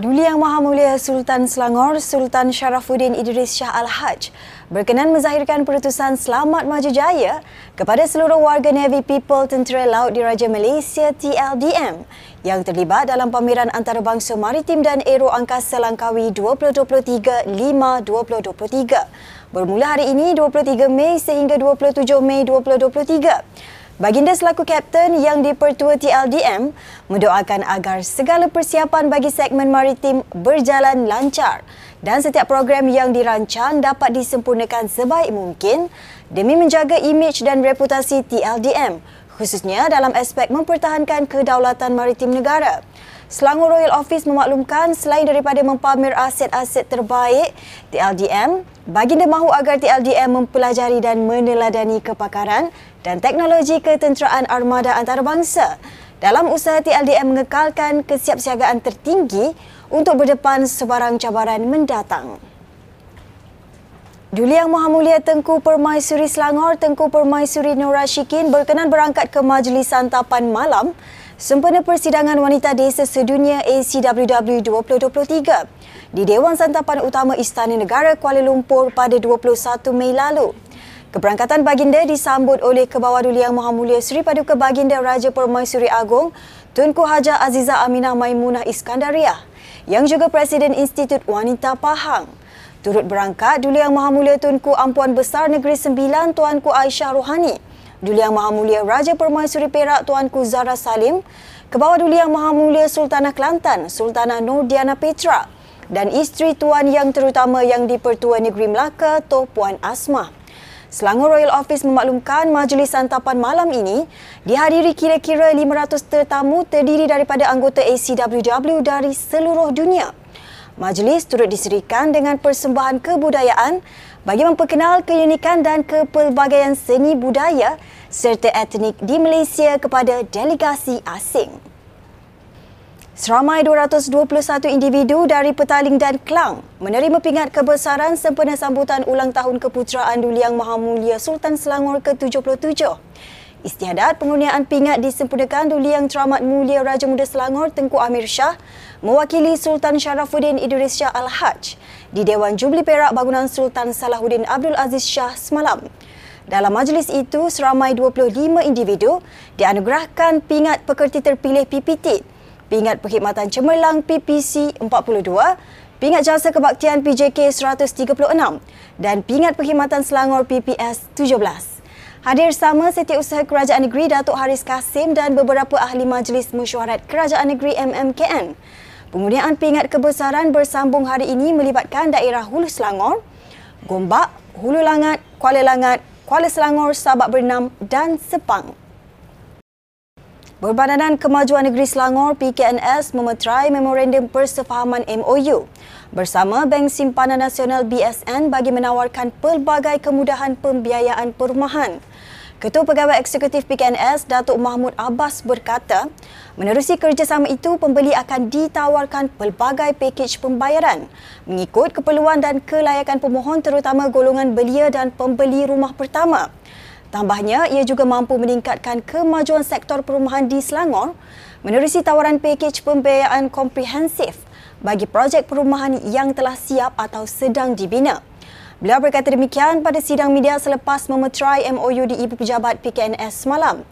Duli Yang Maha Mulia Sultan Selangor Sultan Sharafuddin Idris Shah Al-Haj berkenan menzahirkan perutusan selamat maju jaya kepada seluruh warga Navy People Tentera Laut Diraja Malaysia TLDM yang terlibat dalam pameran antarabangsa maritim dan aero angkasa Langkawi 2023 5-2023 bermula hari ini 23 Mei sehingga 27 Mei 2023. Baginda selaku kapten yang dipertua TLDM mendoakan agar segala persiapan bagi segmen maritim berjalan lancar dan setiap program yang dirancang dapat disempurnakan sebaik mungkin demi menjaga imej dan reputasi TLDM khususnya dalam aspek mempertahankan kedaulatan maritim negara. Selangor Royal Office memaklumkan selain daripada mempamer aset-aset terbaik TLDM, baginda mahu agar TLDM mempelajari dan meneladani kepakaran dan teknologi ketenteraan armada antarabangsa dalam usaha TLDM mengekalkan kesiapsiagaan tertinggi untuk berdepan sebarang cabaran mendatang. Duli Yang Maha Mulia Tengku Permaisuri Selangor, Tengku Permaisuri Nur Rashikin berkenan berangkat ke Majlis Santapan Malam sempena persidangan wanita desa sedunia ACWW 2023 di Dewan Santapan Utama Istana Negara Kuala Lumpur pada 21 Mei lalu. Keberangkatan baginda disambut oleh Kebawah Duli Yang Maha Mulia Seri Paduka Baginda Raja Permaisuri Agong Tunku Haja Aziza Aminah Maimunah Iskandariah yang juga Presiden Institut Wanita Pahang. Turut berangkat Duli Yang Maha Mulia Tunku Ampuan Besar Negeri Sembilan Tuanku Aisyah Rohani Duli Yang Maha Mulia Raja Permaisuri Perak Tuanku Zara Salim, Kebawah Duli Yang Maha Mulia Sultanah Kelantan Sultanah Nur Diana Petra dan isteri Tuan Yang Terutama Yang di-Pertua Negeri Melaka Toh Puan Asmah. Selangor Royal Office memaklumkan majlis santapan malam ini dihadiri kira-kira 500 tetamu terdiri daripada anggota ACWW dari seluruh dunia. Majlis turut diserikan dengan persembahan kebudayaan bagi memperkenal keunikan dan kepelbagaian seni budaya serta etnik di Malaysia kepada delegasi asing. Seramai 221 individu dari Petaling dan Kelang menerima pingat kebesaran sempena sambutan ulang tahun keputeraan Duli Yang Maha Mulia Sultan Selangor ke-77. Istiadat pengurniaan pingat disempurnakan Duli Yang Teramat Mulia Raja Muda Selangor Tengku Amir Shah mewakili Sultan Sharafuddin Idris Shah Al-Haj di Dewan Jubli Perak Bangunan Sultan Salahuddin Abdul Aziz Shah semalam. Dalam majlis itu, seramai 25 individu dianugerahkan pingat pekerti terpilih PPT, pingat perkhidmatan cemerlang PPC 42, pingat jasa kebaktian PJK 136 dan pingat perkhidmatan Selangor PPS 17. Hadir sama Setiausaha Kerajaan Negeri Datuk Haris Kasim dan beberapa ahli Majlis Mesyuarat Kerajaan Negeri MMKN. Pengurniaan pingat kebesaran bersambung hari ini melibatkan daerah Hulu Selangor, Gombak, Hulu Langat, Kuala Langat, Kuala Selangor, Sabak Bernam dan Sepang. Berbadanan Kemajuan Negeri Selangor PKNS memeterai memorandum persefahaman MOU bersama Bank Simpanan Nasional BSN bagi menawarkan pelbagai kemudahan pembiayaan perumahan. Ketua Pegawai Eksekutif PKNS, Datuk Mahmud Abbas berkata, menerusi kerjasama itu, pembeli akan ditawarkan pelbagai pakej pembayaran mengikut keperluan dan kelayakan pemohon terutama golongan belia dan pembeli rumah pertama. Tambahnya, ia juga mampu meningkatkan kemajuan sektor perumahan di Selangor menerusi tawaran pakej pembiayaan komprehensif bagi projek perumahan yang telah siap atau sedang dibina. Beliau berkata demikian pada sidang media selepas memeterai MOU di Ibu Pejabat PKNS semalam.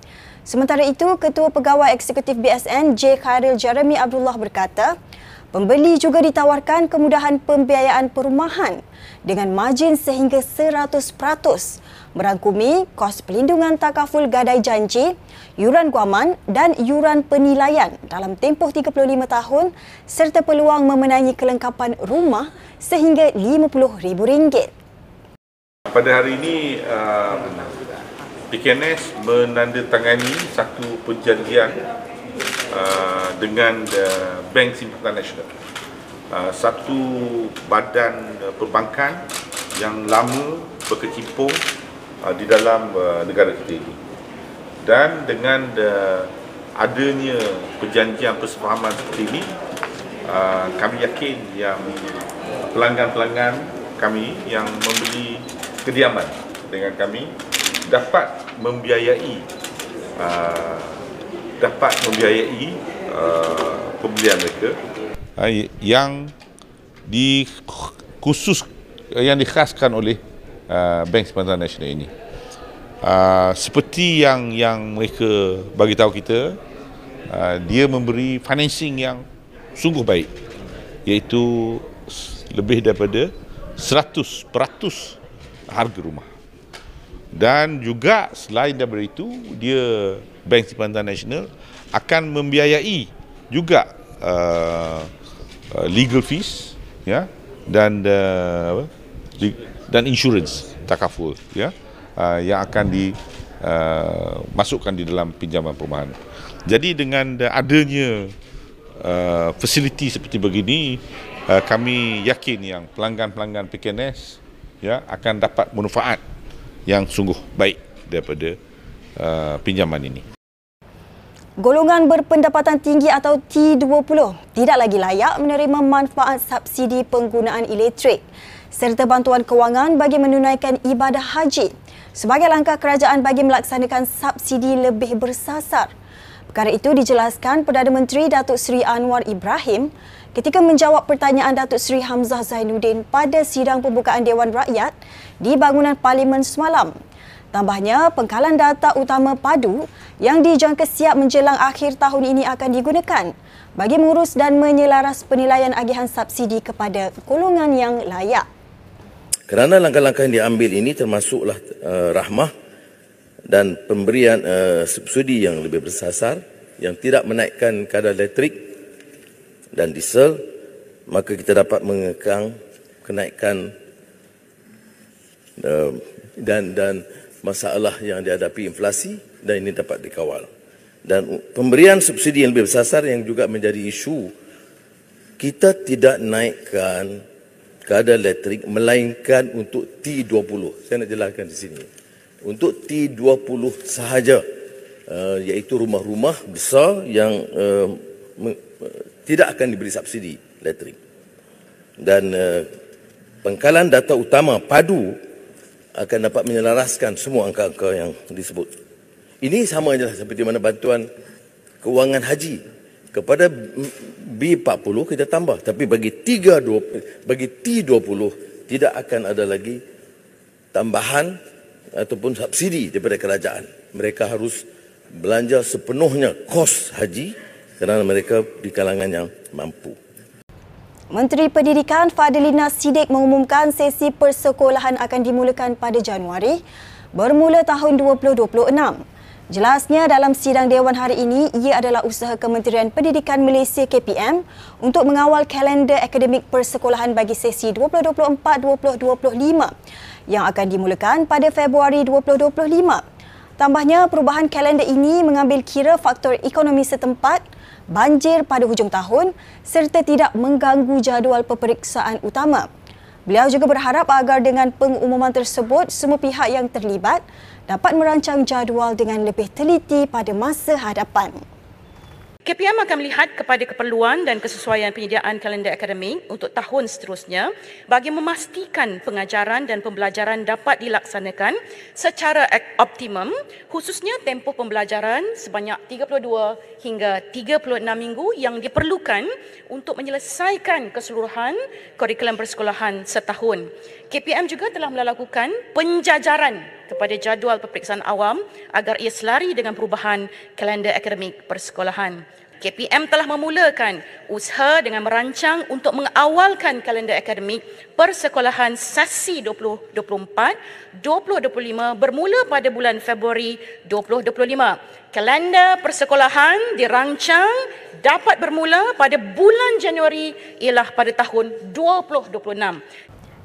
Sementara itu, Ketua Pegawai Eksekutif BSN J. Khairil Jeremy Abdullah berkata, Pembeli juga ditawarkan kemudahan pembiayaan perumahan dengan margin sehingga 100%, merangkumi kos pelindungan takaful gadai janji, yuran guaman dan yuran penilaian dalam tempoh 35 tahun serta peluang memenangi kelengkapan rumah sehingga RM50,000. Pada hari ini, uh, PKNS menandatangani satu perjanjian Uh, dengan Bank Simpanan Nasional. Uh, satu badan uh, perbankan yang lama berkecimpung uh, di dalam uh, negara kita ini. Dan dengan uh, adanya perjanjian persefahaman seperti ini, uh, kami yakin yang pelanggan-pelanggan kami yang membeli kediaman dengan kami dapat membiayai uh, dapat membiayai uh, pembelian mereka yang di khusus yang dikhaskan oleh uh, Bank Sementara Nasional ini. Uh, seperti yang yang mereka bagi tahu kita, uh, dia memberi financing yang sungguh baik, iaitu lebih daripada 100% harga rumah. Dan juga selain daripada itu, dia Bank Simpanan Nasional akan membiayai juga uh, uh, legal fees ya dan uh, dan insurance takaful ya uh, yang akan dimasukkan uh, di dalam pinjaman perumahan. Jadi dengan adanya uh, fasiliti seperti begini uh, kami yakin yang pelanggan-pelanggan PKNS ya akan dapat manfaat yang sungguh baik daripada uh, pinjaman ini. Golongan berpendapatan tinggi atau T20 tidak lagi layak menerima manfaat subsidi penggunaan elektrik serta bantuan kewangan bagi menunaikan ibadah haji sebagai langkah kerajaan bagi melaksanakan subsidi lebih bersasar. Perkara itu dijelaskan Perdana Menteri Datuk Seri Anwar Ibrahim ketika menjawab pertanyaan Datuk Seri Hamzah Zainuddin pada sidang pembukaan Dewan Rakyat di bangunan Parlimen semalam. Tambahnya, pengkalan data utama padu yang dijangka siap menjelang akhir tahun ini akan digunakan bagi mengurus dan menyelaras penilaian agihan subsidi kepada golongan yang layak. Kerana langkah-langkah yang diambil ini termasuklah uh, rahmah dan pemberian uh, subsidi yang lebih bersasar yang tidak menaikkan kadar elektrik dan diesel, maka kita dapat mengekang kenaikan uh, dan dan masalah yang dihadapi inflasi dan ini dapat dikawal. Dan pemberian subsidi yang lebih bersasar yang juga menjadi isu, kita tidak naikkan kadar elektrik melainkan untuk T20. Saya nak jelaskan di sini. Untuk T20 sahaja, uh, iaitu rumah-rumah besar yang uh, tidak akan diberi subsidi elektrik. Dan uh, pengkalan data utama padu akan dapat menyelaraskan semua angka-angka yang disebut. Ini sama saja seperti mana bantuan kewangan haji kepada B40 kita tambah tapi bagi 3 bagi T20 tidak akan ada lagi tambahan ataupun subsidi daripada kerajaan. Mereka harus belanja sepenuhnya kos haji kerana mereka di kalangan yang mampu. Menteri Pendidikan Fadilina Sidik mengumumkan sesi persekolahan akan dimulakan pada Januari bermula tahun 2026. Jelasnya dalam sidang Dewan hari ini, ia adalah usaha Kementerian Pendidikan Malaysia KPM untuk mengawal kalender akademik persekolahan bagi sesi 2024-2025 yang akan dimulakan pada Februari 2025. Tambahnya, perubahan kalender ini mengambil kira faktor ekonomi setempat, banjir pada hujung tahun serta tidak mengganggu jadual peperiksaan utama. Beliau juga berharap agar dengan pengumuman tersebut semua pihak yang terlibat dapat merancang jadual dengan lebih teliti pada masa hadapan. KPM akan melihat kepada keperluan dan kesesuaian penyediaan kalender akademik untuk tahun seterusnya bagi memastikan pengajaran dan pembelajaran dapat dilaksanakan secara optimum khususnya tempoh pembelajaran sebanyak 32 hingga 36 minggu yang diperlukan untuk menyelesaikan keseluruhan kurikulum persekolahan setahun. KPM juga telah melakukan penjajaran kepada jadual peperiksaan awam agar ia selari dengan perubahan kalender akademik persekolahan. KPM telah memulakan usaha dengan merancang untuk mengawalkan kalender akademik persekolahan sesi 2024-2025 bermula pada bulan Februari 2025. Kalender persekolahan dirancang dapat bermula pada bulan Januari ialah pada tahun 2026.